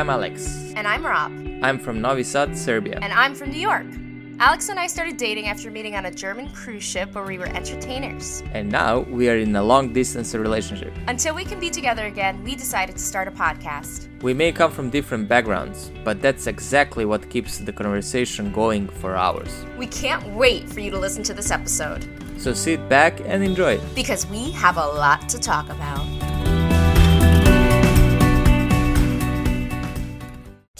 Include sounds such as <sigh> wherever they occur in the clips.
I'm Alex. And I'm Rob. I'm from Novi Sad, Serbia. And I'm from New York. Alex and I started dating after meeting on a German cruise ship where we were entertainers. And now we are in a long distance relationship. Until we can be together again, we decided to start a podcast. We may come from different backgrounds, but that's exactly what keeps the conversation going for hours. We can't wait for you to listen to this episode. So sit back and enjoy it. Because we have a lot to talk about.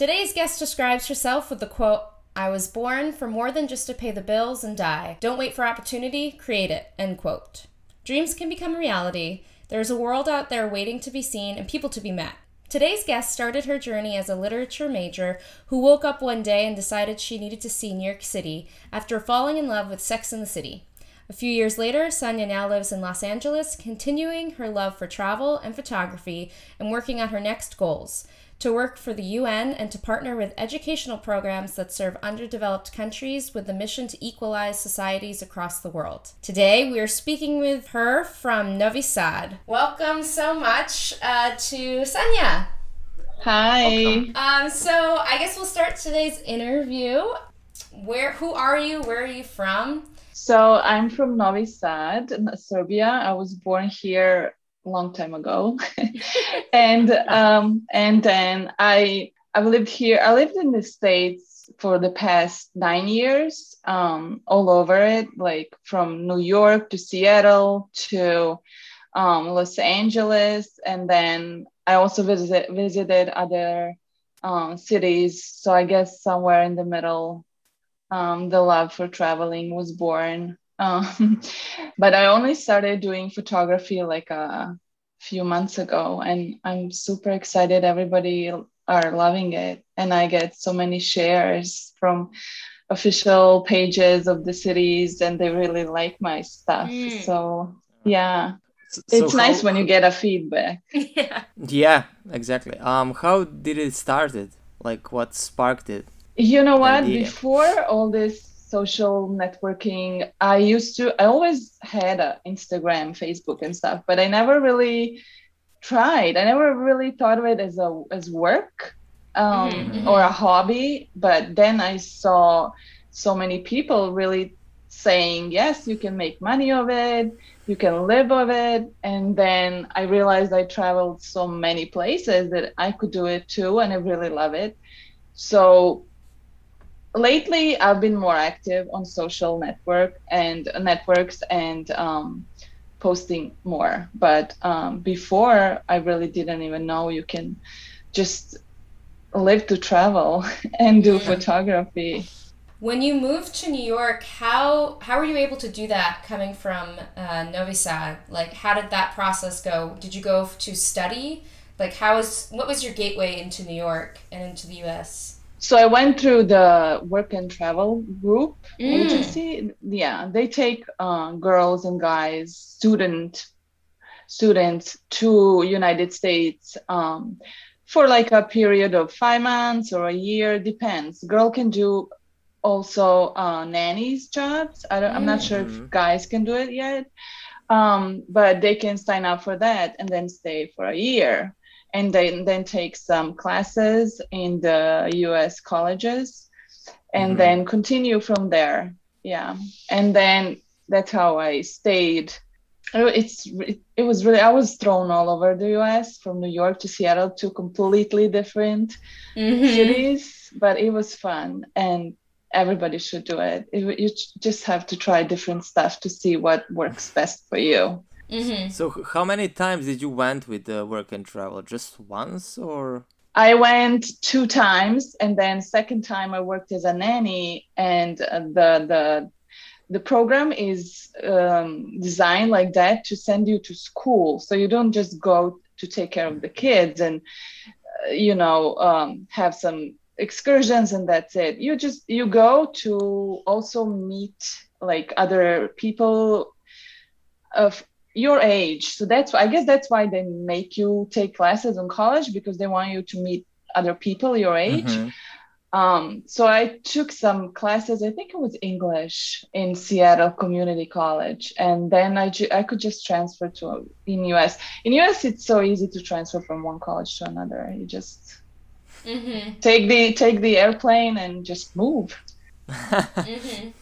Today's guest describes herself with the quote, I was born for more than just to pay the bills and die. Don't wait for opportunity, create it. End quote. Dreams can become reality. There's a world out there waiting to be seen and people to be met. Today's guest started her journey as a literature major who woke up one day and decided she needed to see New York City after falling in love with Sex in the City. A few years later, Sanya now lives in Los Angeles, continuing her love for travel and photography and working on her next goals to work for the UN and to partner with educational programs that serve underdeveloped countries with the mission to equalize societies across the world. Today, we are speaking with her from Novi Sad. Welcome so much uh, to Sanya. Hi. Um, so I guess we'll start today's interview. Where, who are you? Where are you from? So I'm from Novi Sad, Serbia. I was born here long time ago. <laughs> And um and then i i've lived here i lived in the states for the past nine years um all over it like from new york to seattle to um, los angeles. And then i also visit, visited other um, cities. So i guess somewhere in the middle um, the love for traveling was born um, <laughs> but I only started doing photography like a few months ago, and I'm super excited. Everybody are loving it, and I get so many shares from official pages of the cities, and they really like my stuff. Mm. So yeah. So it's nice how, when you get a feedback. <laughs> yeah. Yeah, exactly. Um, how did it started? Like, what sparked it? You know what? Idea? Before all this social networking. I used to i always had a instagram facebook and stuff but i never really tried. I never really thought of it as a as work um, mm-hmm. or a hobby but then i saw so many people really saying yes you can make money of it you can live of it and then i realized i traveled so many places that i could do it too and i really love it. So lately I've been more active on social network and uh, networks and um, posting more. But um, before, I really didn't even know you can just live to travel <laughs> and do photography. When you moved to New York, how how were you able to do that coming from uh, Novi Sad? Like, how did that process go? Did you go to study? Like, how was what was your gateway into New York and into the U.S.? So I went through the work and travel group mm. agency. Yeah, they take uh, girls and guys, student students to United States um, for like a period of five months or a year, depends. Girl can do also uh, nannies jobs. I am not sure if mm-hmm. guys can do it yet, um, but they can sign up for that and then stay for a year and then then take some classes in the US colleges and mm-hmm. then continue from there yeah and then that's how I stayed oh, it's it was really I was thrown all over the US from New York to Seattle to completely different mm-hmm. cities but it was fun and everybody should do it. it you just have to try different stuff to see what works best for you Mm-hmm. So, how many times did you went with the work and travel? Just once, or? I went two times, and then second time I worked as a nanny, and uh, the the the program is um, designed like that to send you to school, so you don't just go to take care of the kids and uh, you know um, have some excursions and that's it. You just you go to also meet like other people of your age so that's i guess that's why they make you take classes in college because they want you to meet other people your age mm-hmm. um, so i took some classes i think it was english in seattle community college and then i, ju- I could just transfer to in us in us it's so easy to transfer from one college to another you just mm-hmm. take the take the airplane and just move. mm-hmm. <laughs>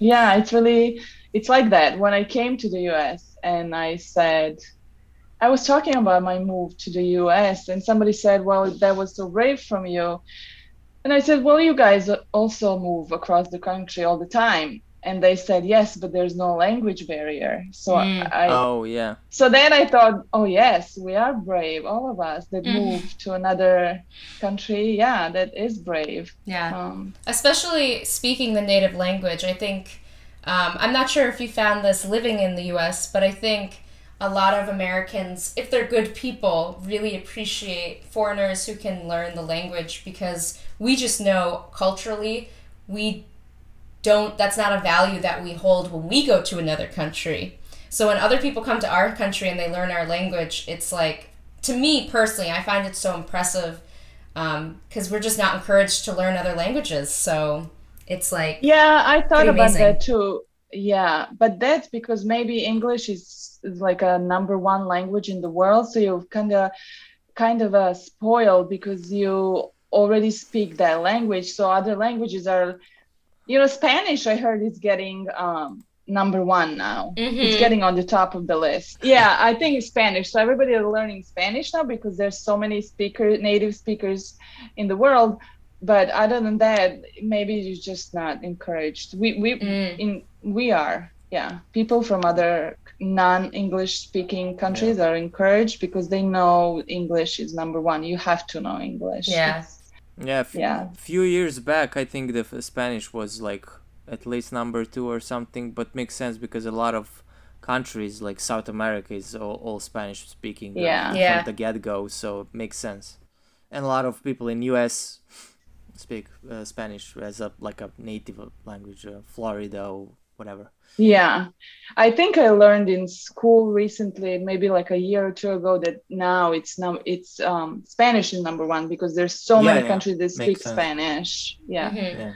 Yeah, it's really it's like that. When I came to the U.S. and I said, I was talking about my move to the U.S. and somebody said, "Well, that was so brave from you." And I said, Well, you guys also move across the country all the time. And they said, Yes, but there's no language barrier. So mm. I. Oh, yeah. So then I thought, Oh, yes, we are brave, all of us that mm. move to another country. Yeah, that is brave. Yeah. Um, Especially speaking the native language. I think, um, I'm not sure if you found this living in the US, but I think a lot of Americans, if they're good people, really appreciate foreigners who can learn the language because we just know culturally we don't that's not a value that we hold when we go to another country. So when other people come to our country and they learn our language, it's like to me personally, I find it so impressive because um, we're just not encouraged to learn other languages. So it's like yeah, I thought about amazing. that too. Yeah, but that's because maybe English is like a number one language in the world so you're kind of kind of uh, spoiled because you already speak that language so other languages are you know spanish i heard is getting um, number one now mm-hmm. it's getting on the top of the list yeah i think it's spanish so everybody is learning spanish now because there's so many speaker native speakers in the world but other than that maybe you're just not encouraged we we mm. in we are yeah people from other non-english speaking countries yeah. are encouraged because they know english is number one you have to know english yeah yeah f- yeah few years back i think the f- spanish was like at least number two or something but makes sense because a lot of countries like south america is all, all spanish speaking uh, yeah. from yeah. the get-go so it makes sense and a lot of people in us speak uh, spanish as a like a native language uh, florida or whatever yeah i think i learned in school recently maybe like a year or two ago that now it's now it's um spanish is number one because there's so yeah, many yeah. countries that speak spanish yeah. Mm-hmm. yeah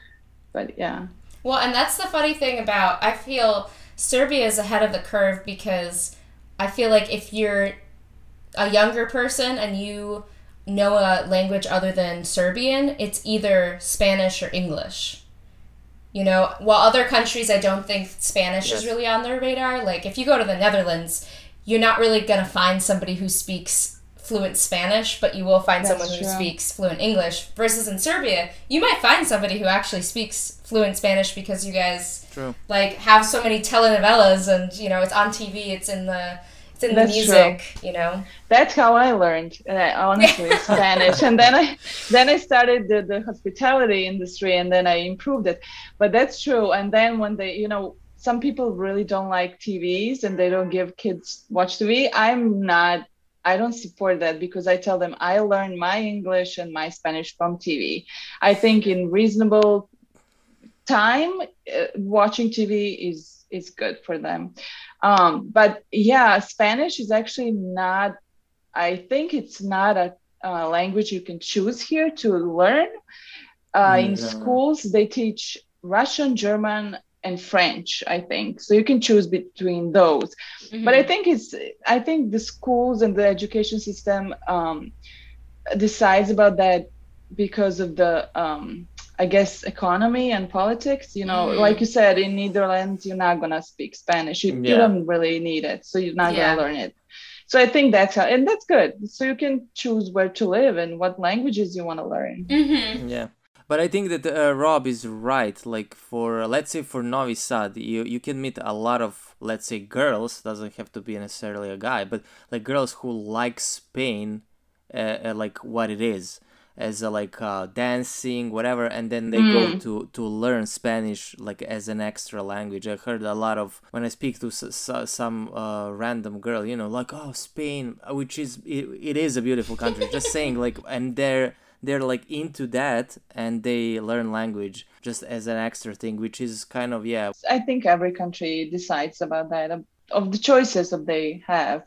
but yeah well and that's the funny thing about i feel serbia is ahead of the curve because i feel like if you're a younger person and you know a language other than serbian it's either spanish or english you know, while other countries, I don't think Spanish yes. is really on their radar. Like, if you go to the Netherlands, you're not really going to find somebody who speaks fluent Spanish, but you will find That's someone who true. speaks fluent English. Versus in Serbia, you might find somebody who actually speaks fluent Spanish because you guys true. like have so many telenovelas and you know it's on TV, it's in the it's in That's the music, true. you know. That's how I learned, uh, honestly, <laughs> Spanish. And then I then I started the, the hospitality industry, and then I improved it. But that's true. And then when they, you know, some people really don't like TVs and they don't give kids watch TV. I'm not. I don't support that because I tell them I learned my English and my Spanish from TV. I think in reasonable time, uh, watching TV is is good for them. Um, but yeah, Spanish is actually not, I think it's not a, a language you can choose here to learn. Uh, in schools, they teach Russian, German, and French, I think. So you can choose between those. Mm-hmm. But I think it's, I think the schools and the education system um, decides about that because of the um, I guess economy and politics. You know, mm. like you said, in Netherlands, you're not gonna speak Spanish. You, yeah. you don't really need it, so you're not yeah. gonna learn it. So I think that's how, and that's good. So you can choose where to live and what languages you want to learn. Mm-hmm. Yeah. But I think that uh, Rob is right. Like for let's say for Novi Sad, you you can meet a lot of let's say girls. Doesn't have to be necessarily a guy, but like girls who like Spain, uh, uh, like what it is as a, like uh, dancing whatever and then they mm. go to to learn spanish like as an extra language i heard a lot of when i speak to s- s- some uh, random girl you know like oh spain uh, which is it, it is a beautiful country just <laughs> saying like and they're they're like into that and they learn language just as an extra thing which is kind of yeah i think every country decides about that of the choices that they have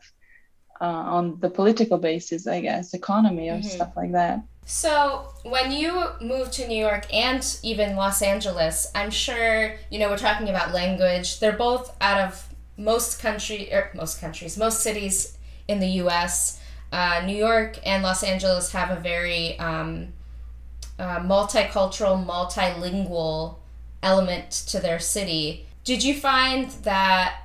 uh, on the political basis i guess economy or mm-hmm. stuff like that so, when you moved to New York and even Los Angeles, I'm sure, you know, we're talking about language. They're both out of most country or er, most countries, most cities in the US. Uh, New York and Los Angeles have a very um, uh, multicultural, multilingual element to their city. Did you find that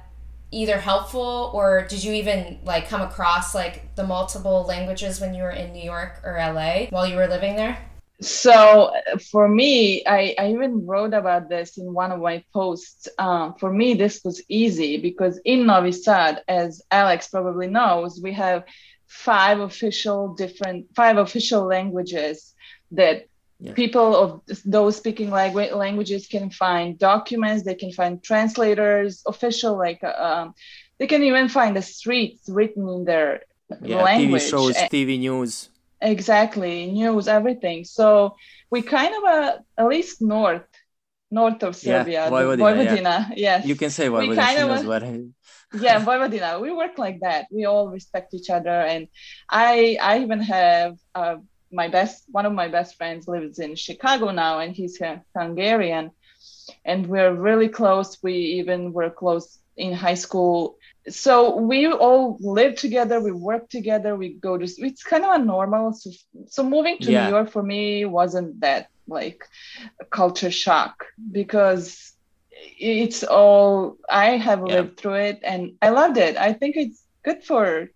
either helpful or did you even like come across like the multiple languages when you were in New York or LA while you were living there? So for me, I, I even wrote about this in one of my posts. Um, for me, this was easy because in Novi Sad, as Alex probably knows, we have five official different five official languages that yeah. people of those speaking langu- languages can find documents they can find translators official like uh, um, they can even find the streets written in their yeah, language. tv shows tv news. Exactly news everything. So we kind of uh, at least north north of serbia yeah, Vojvodina, Vojvodina yeah. yes. You can say Vojvodina, we kind of, what yeah <laughs> Vojvodina we work like that. We all respect each other and i i even have uh, my best one of my best friends lives in Chicago now, and he's Hungarian, and we're really close. We even were close in high school. So we all live together, we work together, we go to. It's kind of a normal. So, so moving to yeah. New York for me wasn't that like a culture shock because it's all I have yeah. lived through it and I loved it. I think it's good for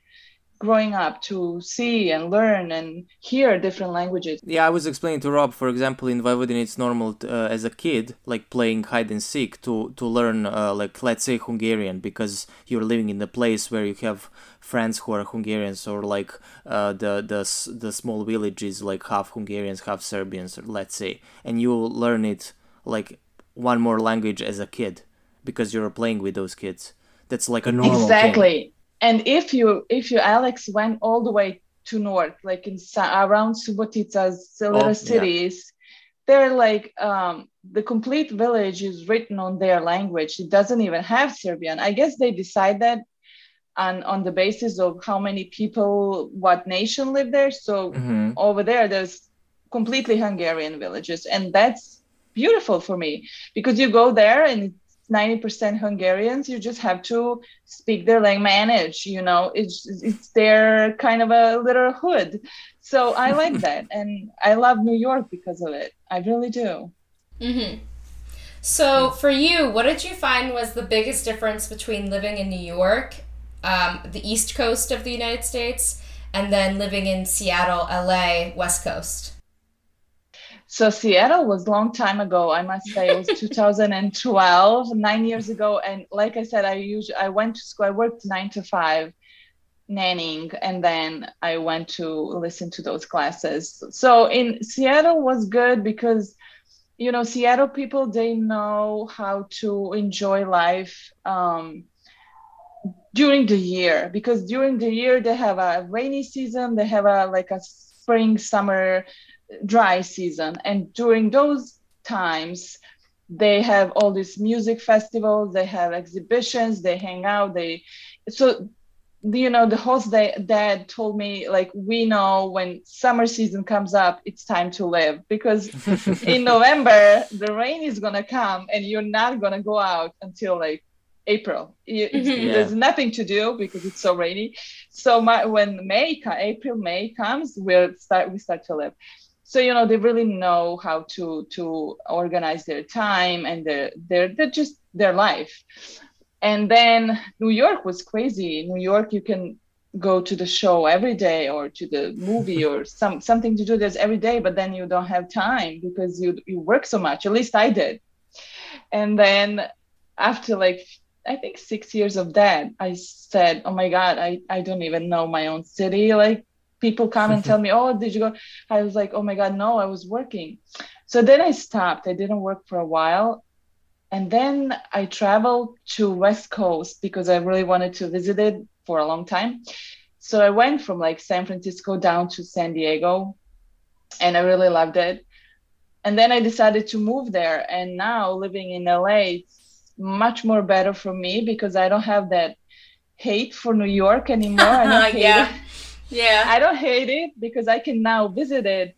growing up to see and learn and hear different languages. Yeah, I was explaining to Rob, for example, in Vojvodina, it's normal uh, as a kid, like playing hide and seek, to to learn, uh, like let's say Hungarian, because you're living in a place where you have friends who are Hungarians, or like uh, the the the small villages, like half Hungarians, half Serbians, let's say, and you learn it like one more language as a kid because you're playing with those kids. That's like a normal exactly. Thing and if you if you alex went all the way to north like in around subotica's little oh, cities yeah. they're like um, the complete village is written on their language it doesn't even have serbian i guess they decide that on on the basis of how many people what nation live there so mm-hmm. over there there's completely hungarian villages and that's beautiful for me because you go there and 90% Hungarians, you just have to speak their language, you know, it's, it's their kind of a little hood. So I <laughs> like that. And I love New York because of it. I really do. Mm-hmm. So for you, what did you find was the biggest difference between living in New York, um, the East Coast of the United States, and then living in Seattle, LA, West Coast? So Seattle was a long time ago. I must say it was <laughs> 2012, nine years ago. And like I said, I usually I went to school. I worked nine to five nannying, and then I went to listen to those classes. So in Seattle was good because you know Seattle people they know how to enjoy life. Um, during the year because during the year they have a rainy season they have a like a spring summer dry season. And during those times they have all these music festivals they have exhibitions they hang out they so you know the host they, dad told me like we know when summer season comes up it's time to live. Because <laughs> in november the rain is going to come and you're not going to go out until like april. Mm-hmm. yeah. there's nothing to do because it's so rainy. So my, when may april may comes we'll start we start to live so you know they really know how to to organize their time and their their, their just their life. And then new york was crazy. New york you can go to the show every day or to the movie or <laughs> some something to do this every day but then you don't have time because you you work so much. At least i did. And then after like i think six years of that i said oh my god i i don't even know my own city like people come and tell me, "Oh, did you go?" I was like, "Oh my god, no, I was working." So then I stopped. I didn't work for a while, and then I traveled to West Coast because I really wanted to visit it for a long time. So I went from like San Francisco down to San Diego, and I really loved it. And then I decided to move there, and now living in LA, it's much more better for me because I don't have that hate for New York anymore. I don't <laughs> hate yeah. Yeah. I don't hate it because I can now visit it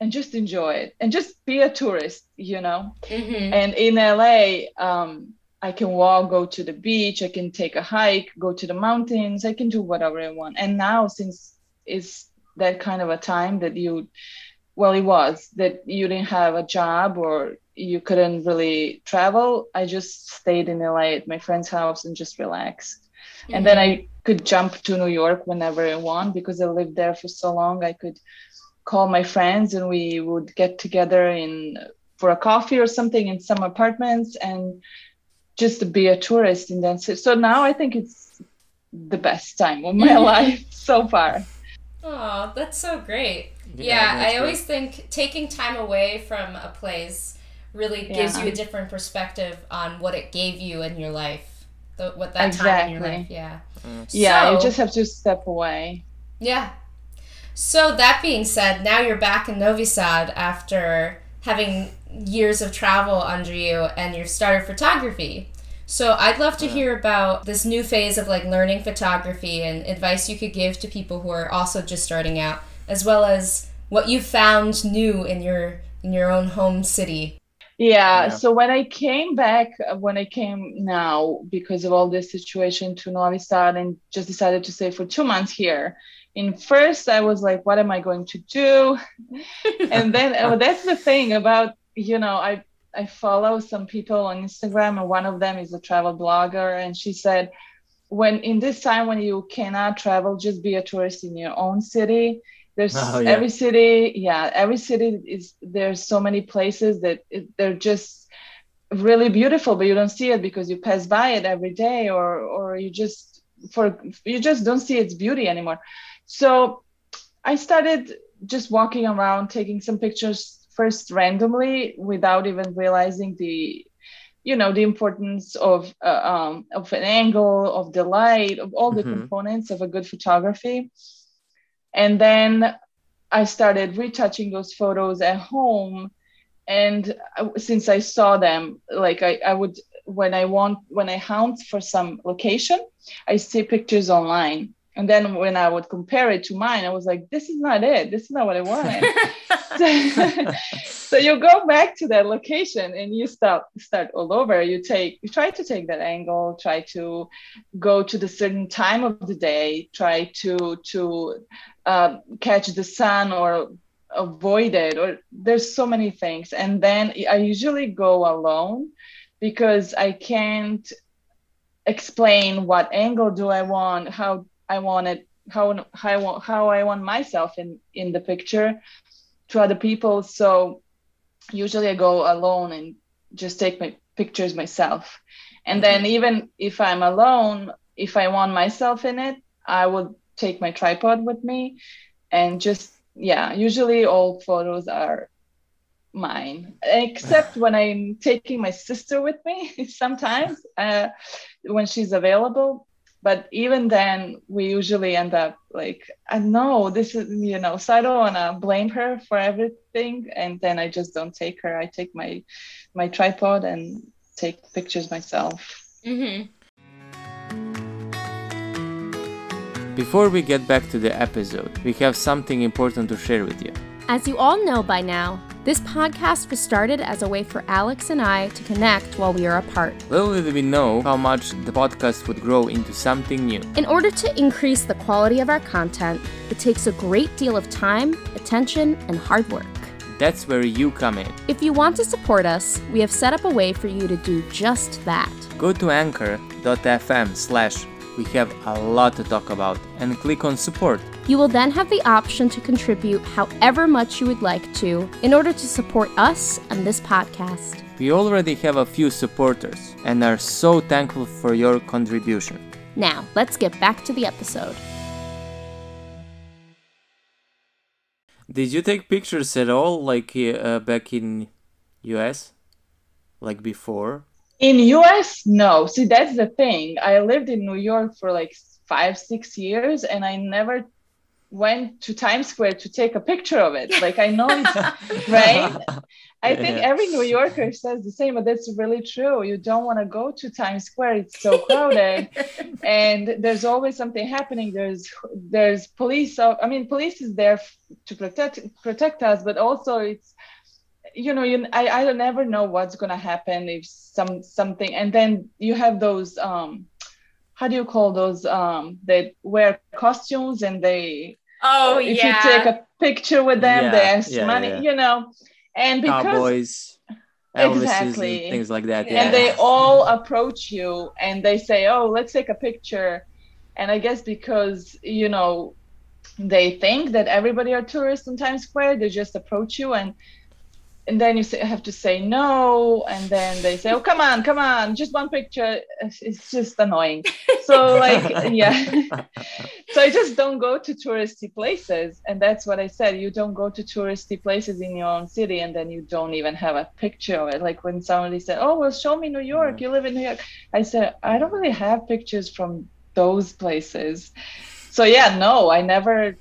and just enjoy it and just be a tourist, you know. Mm-hmm. And in LA, um, I can walk, go to the beach, I can take a hike, go to the mountains, I can do whatever I want. And now, since it's that kind of a time that you well it was that you didn't have a job or you couldn't really travel i just stayed in la at my friend's house and just relaxed mm-hmm. and then i could jump to new york whenever i want because i lived there for so long i could call my friends and we would get together in for a coffee or something in some apartments and just to be a tourist in that city. So now I think it's the best time of my <laughs> life so far. Oh, that's so great. Yeah, yeah I always think taking time away from a place really gives yeah. you a different perspective on what it gave you in your life. The, what that exactly. time in your life, yeah. Mm. Yeah, so, you just have to step away. Yeah. So that being said, now you're back in Novi Sad after having years of travel under you and you've started photography. So I'd love to hear about this new phase of like learning photography and advice you could give to people who are also just starting out, as well as what you found new in your in your own home city. Yeah, yeah. So when I came back, uh, when I came now because of all this situation to Novi Sad and just decided to stay for two months here. In first, I was like, what am I going to do? <laughs> and then oh, that's the thing about you know, I I follow some people on Instagram, and one of them is a travel blogger, and she said, when in this time when you cannot travel, just be a tourist in your own city. There's oh, yeah. every city, yeah, every city is there's so many places that it, they're just really beautiful, but you don't see it because you pass by it every day, or or you just for you just don't see its beauty anymore. So I started just walking around, taking some pictures first randomly without even realizing the you know the importance of uh, um, of an angle of the light of all the mm-hmm. components of a good photography and then i started retouching those photos at home. And since i saw them like i, I would when i want when i hunt for some location i see pictures online and then when I would compare it to mine, I was like, this is not it. This is not what I wanted. <laughs> so, you go back to that location and you start start all over. You take you try to take that angle, try to go to the certain time of the day, try to to um, catch the sun or avoid it. Or there's so many things. And then I usually go alone because I can't explain what angle do I want, how I wanted how how I want how I want myself in in the picture to other people. So usually I go alone and just take my pictures myself. And then mm-hmm. even if I'm alone, if I want myself in it, I would take my tripod with me and just yeah, usually all photos are mine except <laughs> when i'm taking my sister with me <laughs> sometimes uh, when she's available but even then we usually end up like i know this is you know so i don't want to blame her for everything and then i just don't take her. I take my my tripod and take pictures myself. Mm-hmm. before we get back to the episode we have something important to share with you. As you all know by now this podcast was started as a way for Alex and I to connect while we are apart. Little did we know how much the podcast would grow into something new. In order to increase the quality of our content, it takes a great deal of time, attention, and hard work. That's where you come in. If you want to support us, we have set up a way for you to do just that. Go to anchor.fm slash we have a lot to talk about and click on support. You will then have the option to contribute however much you would like to in order to support us and this podcast. We already have a few supporters and are so thankful for your contribution. Now, let's get back to the episode. Did you take pictures at all like uh, back in US? Like before? In US, no. See, that's the thing. I lived in New York for like five, six years, and I never went to Times Square to take a picture of it. Like I know it's <laughs> right. I think every New Yorker says the same, but that's really true. You don't want to go to Times Square; it's so crowded, <laughs> and there's always something happening. There's there's police. I mean, police is there to protect protect us, but also it's you know you I, I never know what's gonna happen if some something and then you have those um how do you call those um that wear costumes and they Oh yeah if yeah. you take a picture with them, they ask yeah, money, yeah. you know. And because Cowboys, Elvises, Exactly. and things like that. Yeah. and they all approach you and they say, "Oh, let's take a picture." And I guess because you know they think that everybody are tourists in Times Square, they just approach you and and then you have to say no, and then they say, "Oh, come on, come on, just one picture." It's- just annoying. So like, <laughs> yeah. so I just don't go to touristy places, and that's what I said. You don't go to touristy places in your own city, and then you don't even have a picture of it. Like when somebody said, "Oh, well, show me New York. Mm. You live in New York," I said, "I don't really have pictures from those places." So yeah, no, I never,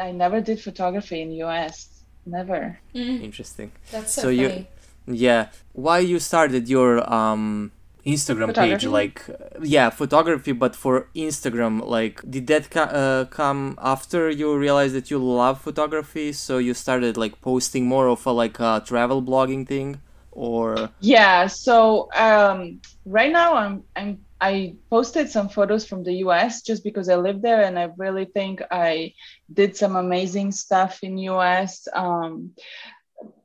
I never did photography in U.S. Never. Mm, Interesting. that's so, So you- Yeah. Why you started your um Instagram page? Like, uh, yeah, photography, but for Instagram, like, did that co- uh, come after you realized that you love photography? So you started like posting more of a like a travel blogging thing, or Yeah, so um, right now I'm I'm I posted some photos from the US just because I live there and I really think I did some amazing stuff in US. Um,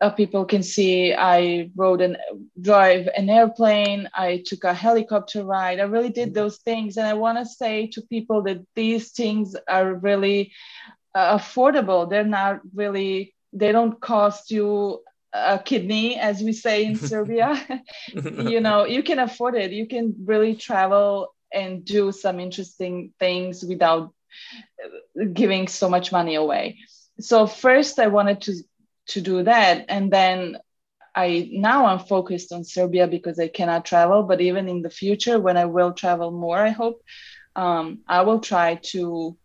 uh, people can see I rode and drive an airplane. I took a helicopter ride. I really did those things, and I want to say to people that these things are really uh, affordable. They're not really. They don't cost you a kidney, as we say in Serbia. <laughs> you know, you can afford it. You can really travel and do some interesting things without uh, giving so much money away. So first, I wanted to to do that, and then I now I'm focused on Serbia because I cannot travel. But even in the future, when I will travel more, I hope um, I will try to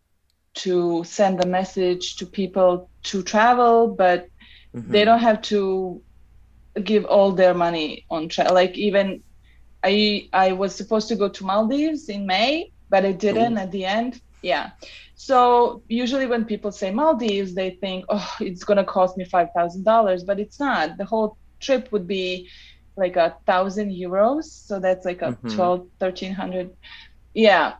to send a message to people to travel, but Mm-hmm. they don't have to give all their money on travel. Like even I I was supposed to go to Maldives in May, but I didn't at the end. Yeah. So usually when people say Maldives, they think, oh, it's gonna cost me five thousand dollars, but it's not. The whole trip would be like a thousand euros. So that's like a Mhm. twelve, thirteen hundred. Yeah.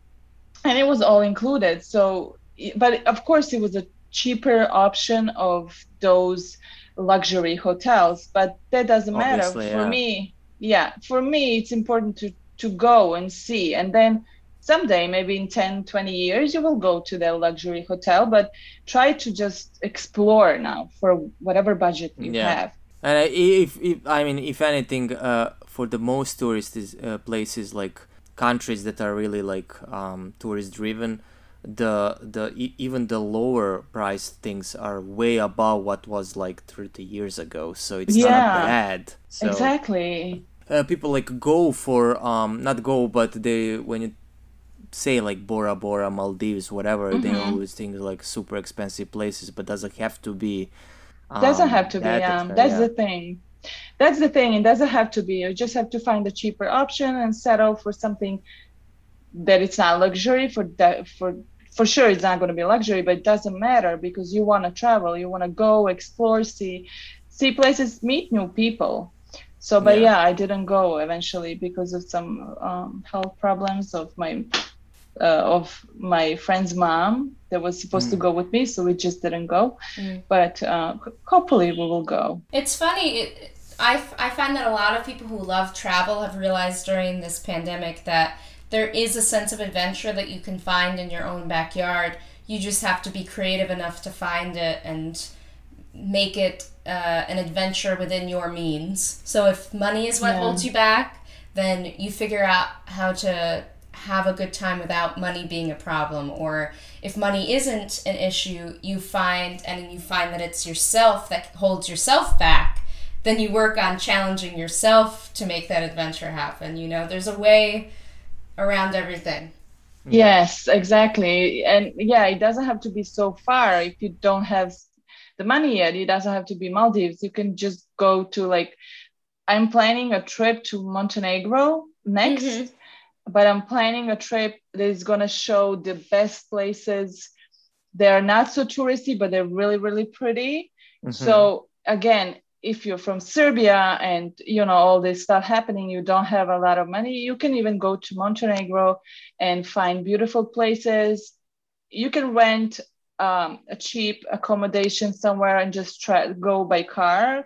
And it was all included. So but of course it was a cheaper option of those luxury hotels but that doesn't matter for yeah. me yeah for me it's important to to go and see and then someday maybe in 10 20 years you will go to that luxury hotel but try to just explore now for whatever budget you Yeah. have And I- if, if I mean, if anything, uh, for the most tourist is, uh, places like countries that are really like um, tourist driven, the the e- even the lower price things are way above what was like 30 years ago. So it's Yeah. not bad. So exactly uh, people like go for um not go, but they when you say like Bora Bora, Maldives, whatever, they Mhm. always think like super expensive places, but doesn't have to be. doesn't um, have to be um that's yeah. the thing that's the thing it doesn't have to be you just have to find a cheaper option and settle for something that it's not luxury for that for for sure it's not going to be luxury but it doesn't matter because you want to travel you want to go explore see see places meet new people so but Yeah. yeah, i didn't go eventually because of some um, health problems of my uh, of my friend's mom that was supposed to Mm. go with me so we just didn't go Mm. but uh, hopefully we will go It's funny. It, I find that a lot of people who love travel have realized during this pandemic that there is a sense of adventure that you can find in your own backyard. You just have to be creative enough to find it and make it uh, an adventure within your means. So if money is what Yeah. holds you back, then you figure out how to have a good time without money being a problem or if money isn't an issue you find and you find that it's yourself that holds yourself back then you work on challenging yourself to make that adventure happen you know there's a way around everything Yes, exactly. And yeah, it doesn't have to be so far if you don't have the money yet. It doesn't have to be Maldives. You can just go to like, I'm planning a trip to Montenegro next, Mhm. but I'm planning a trip that is going to show the best places. They're not so touristy, but they're really, really pretty. Mhm. So again, if you're from Serbia and you know all this stuff happening, you don't have a lot of money, you can even go to Montenegro and find beautiful places. You can rent um, a cheap accommodation somewhere and just try go by car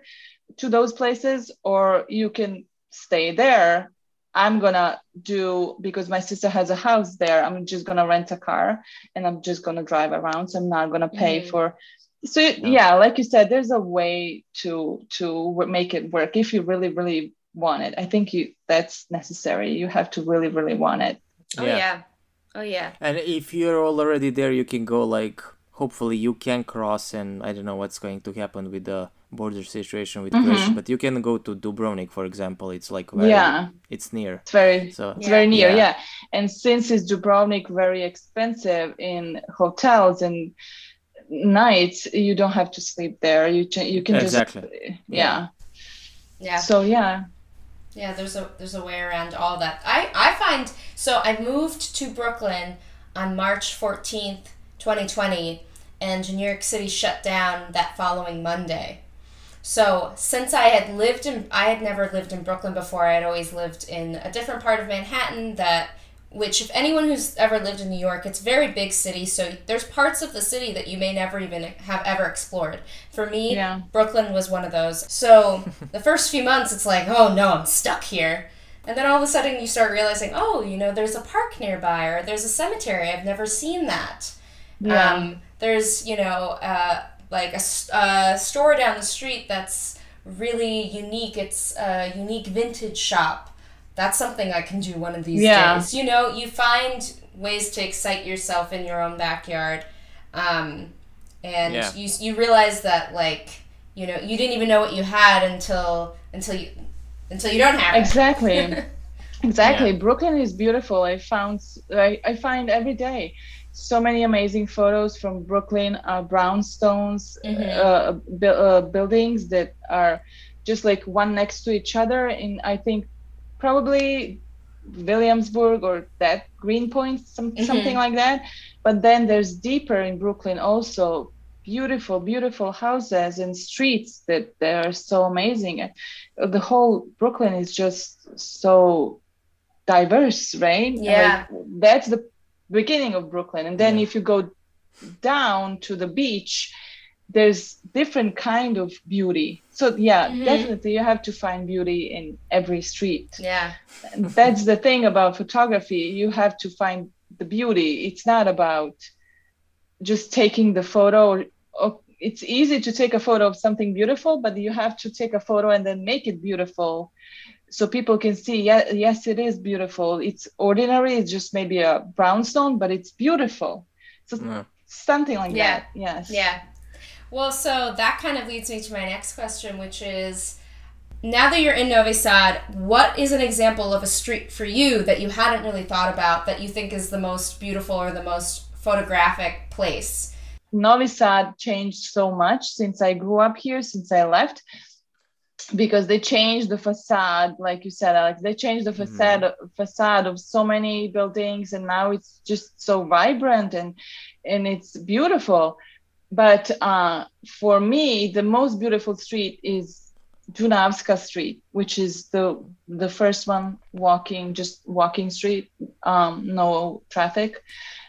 to those places, or you can stay there. I'm gonna do because my sister has a house there. I'm just gonna rent a car and I'm just gonna drive around. So I'm not gonna pay Mhm. for. So yeah, like you said, there's a way to to make it work if you really really want it. I think you that's necessary. You have to really really want it. Oh yeah. Oh yeah. And if you're already there, you can go like. Hopefully, you can cross, and I don't know what's going to happen with the border situation with Mhm. Croatia, but you can go to Dubrovnik, for example. It's like very, Yeah, it's near. it's very So It's Yeah. very near, Yeah. yeah. And since it's Dubrovnik very expensive in hotels and nights, you don't have to sleep there. You ch- you can Exactly. just Yeah. yeah. Yeah. So yeah. Yeah, there's a there's a way around all that. I I find so I moved to Brooklyn on March 14th, 2020, and New York City shut down that following Monday. So, since I had lived in I had never lived in Brooklyn before, I had always lived in a different part of Manhattan that which if anyone who's ever lived in New York, it's a very big city, so there's parts of the city that you may never even have ever explored. For me, Yeah. Brooklyn was one of those. So <laughs> the first few months, it's like, oh no, I'm stuck here. And then all of a sudden, you start realizing, oh, you know, there's a park nearby, or there's a cemetery. I've never seen that. Yeah. Um, there's, you know, uh, like a store down the street that's really unique. It's a unique vintage shop. That's something I can do one of these Yeah. days. You know, you find ways to excite yourself in your own backyard. Um, and Yeah. you, you realize that, like, you know, you didn't even know what you had until until you until you don't have it. Exactly. <laughs> exactly. Brooklyn is beautiful. I found I, I find every day so many amazing photos from Brooklyn, uh, brownstones, Mhm. uh, bu- uh, buildings that are just like one next to each other. And I think probably Williamsburg or that Greenpoint, some, Mhm. something like that. But then there's deeper in Brooklyn also beautiful, beautiful houses and streets that they are so amazing. And the whole Brooklyn is just so diverse, right? Yeah. Like, that's the beginning of Brooklyn. And then Yeah. if you go down to the beach, there's different kind of beauty. So yeah, Mhm. definitely you have to find beauty in every street. Yeah. That's the thing about photography. You have to find the beauty. It's not about just taking the photo. Oh, It's easy to take a photo of something beautiful, but you have to take a photo and then make it beautiful so people can see, yeah, yes, it is beautiful. It's ordinary, it's just maybe a brownstone, but it's beautiful. So Yeah. something like Yeah. that. Yes. Yeah. Well, so that kind of leads me to my next question, which is now that you're in Novi Sad, what is an example of a street for you that you hadn't really thought about that you think is the most beautiful or the most photographic place? Novi Sad changed so much since I grew up here, since I left, because they changed the facade, like you said, Alex. They changed the Mhm. facade facade of so many buildings, and now it's just so vibrant and and it's beautiful. But uh, for me, the most beautiful street is Dunavska Street, which is the the first one walking, just walking street, um, no traffic.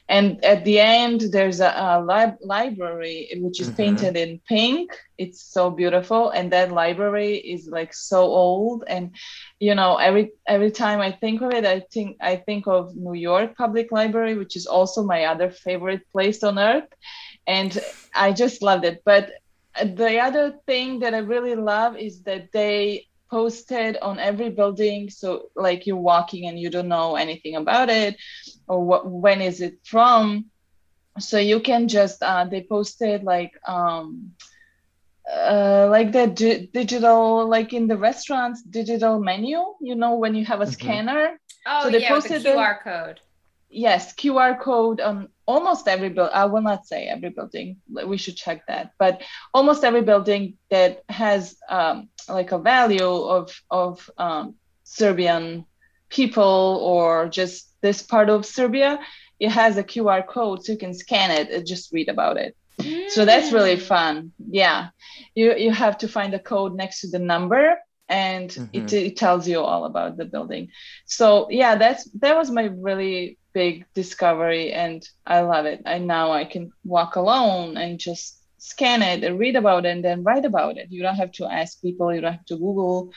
And at the end there's a, a lib- library which is Mhm. painted in pink. It's so beautiful. And that library is like so old. And you know every every time i think of it i think i think of new york public library which is also my other favorite place on earth and i just loved it but the other thing that i really love is that they posted on every building so like you're walking and you don't know anything about it or what when is it from so you can just uh, they posted like um uh, like the di- digital like in the restaurants digital menu you know when you have a Mhm. scanner Oh, So they yeah, with the posted the- QR code. Yes qr code on almost every building i will not say every building we should check that but almost every building that has um, like a value of of um, serbian people or just this part of serbia it has a qr code so you can scan it and just read about it so that's really Mm. fun yeah you you have to find a code next to the number and it, Mhm. it tells you all about the building so yeah that's that was my really big discovery and I love it. And now I can walk alone and just scan it and read about it and then write about it. You don't have to ask people, you don't have to Google.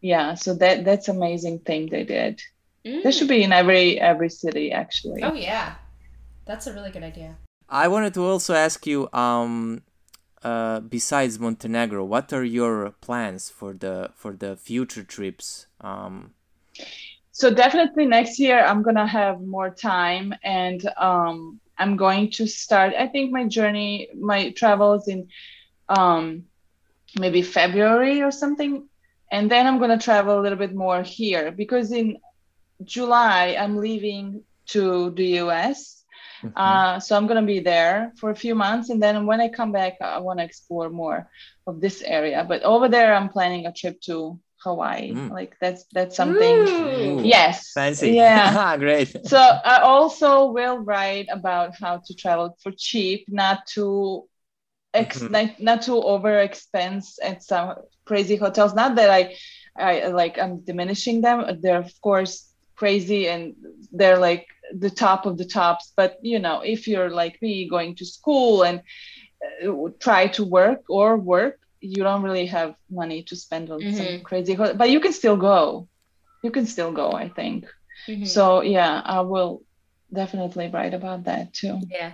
Yeah, so that that's amazing thing they did. Mm. That should be in every every city actually. Oh yeah. That's a really good idea. I wanted to also ask you um uh, besides Montenegro, what are your plans for the for the future trips? Um, so definitely next year I'm gonna have more time and um, I'm going to start. I think my journey, my travels in um, maybe February or something, and then I'm gonna travel a little bit more here because in July I'm leaving to the US Mm-hmm. Uh, so I'm gonna be there for a few months, and then when I come back, I want to explore more of this area. But over there, I'm planning a trip to Hawaii. Mm. Like that's that's something. Ooh. Yes. Fancy. Yeah. <laughs> Great. So I also will write about how to travel for cheap, not to ex- mm-hmm. not, not to over expense at some crazy hotels. Not that I I like I'm diminishing them. They're of course crazy and they're like the top of the tops but you know if you're like me going to school and uh, try to work or work you don't really have money to spend on mm-hmm. some crazy but you can still go you can still go i think mm-hmm. so yeah i will definitely write about that too yeah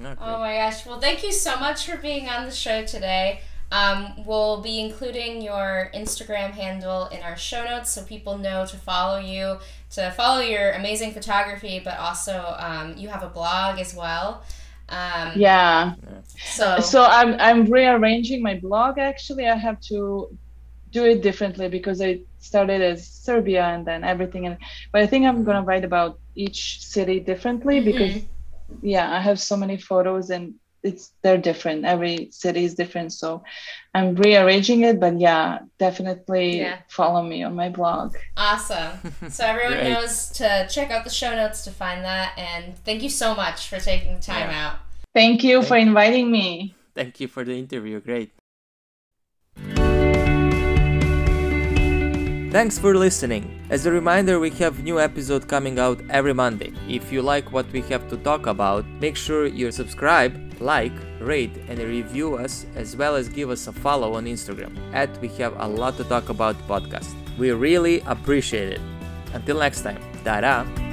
okay. oh my gosh well thank you so much for being on the show today um, we'll be including your Instagram handle in our show notes so people know to follow you, to follow your amazing photography, but also um, you have a blog as well. Um, yeah. So so I'm I'm rearranging my blog. Actually, I have to do it differently because I started as Serbia and then everything. And but I think I'm gonna write about each city differently mm-hmm. because yeah, I have so many photos and it's they're different. Every city is different so i'm rearranging it but yeah definitely yeah. follow me on my blog. Awesome. <laughs> So everyone knows to check out the show notes to find that and thank you so much for taking the time yeah. out. Thank you thank for inviting me. Thank you for the interview. Great Thanks for listening. As a reminder, we have new episode coming out every Monday. If you like what we have to talk about, make sure you subscribe, like, rate and review us as well as give us a follow on Instagram at we have a lot to talk about podcast. We really appreciate it. Until next time, da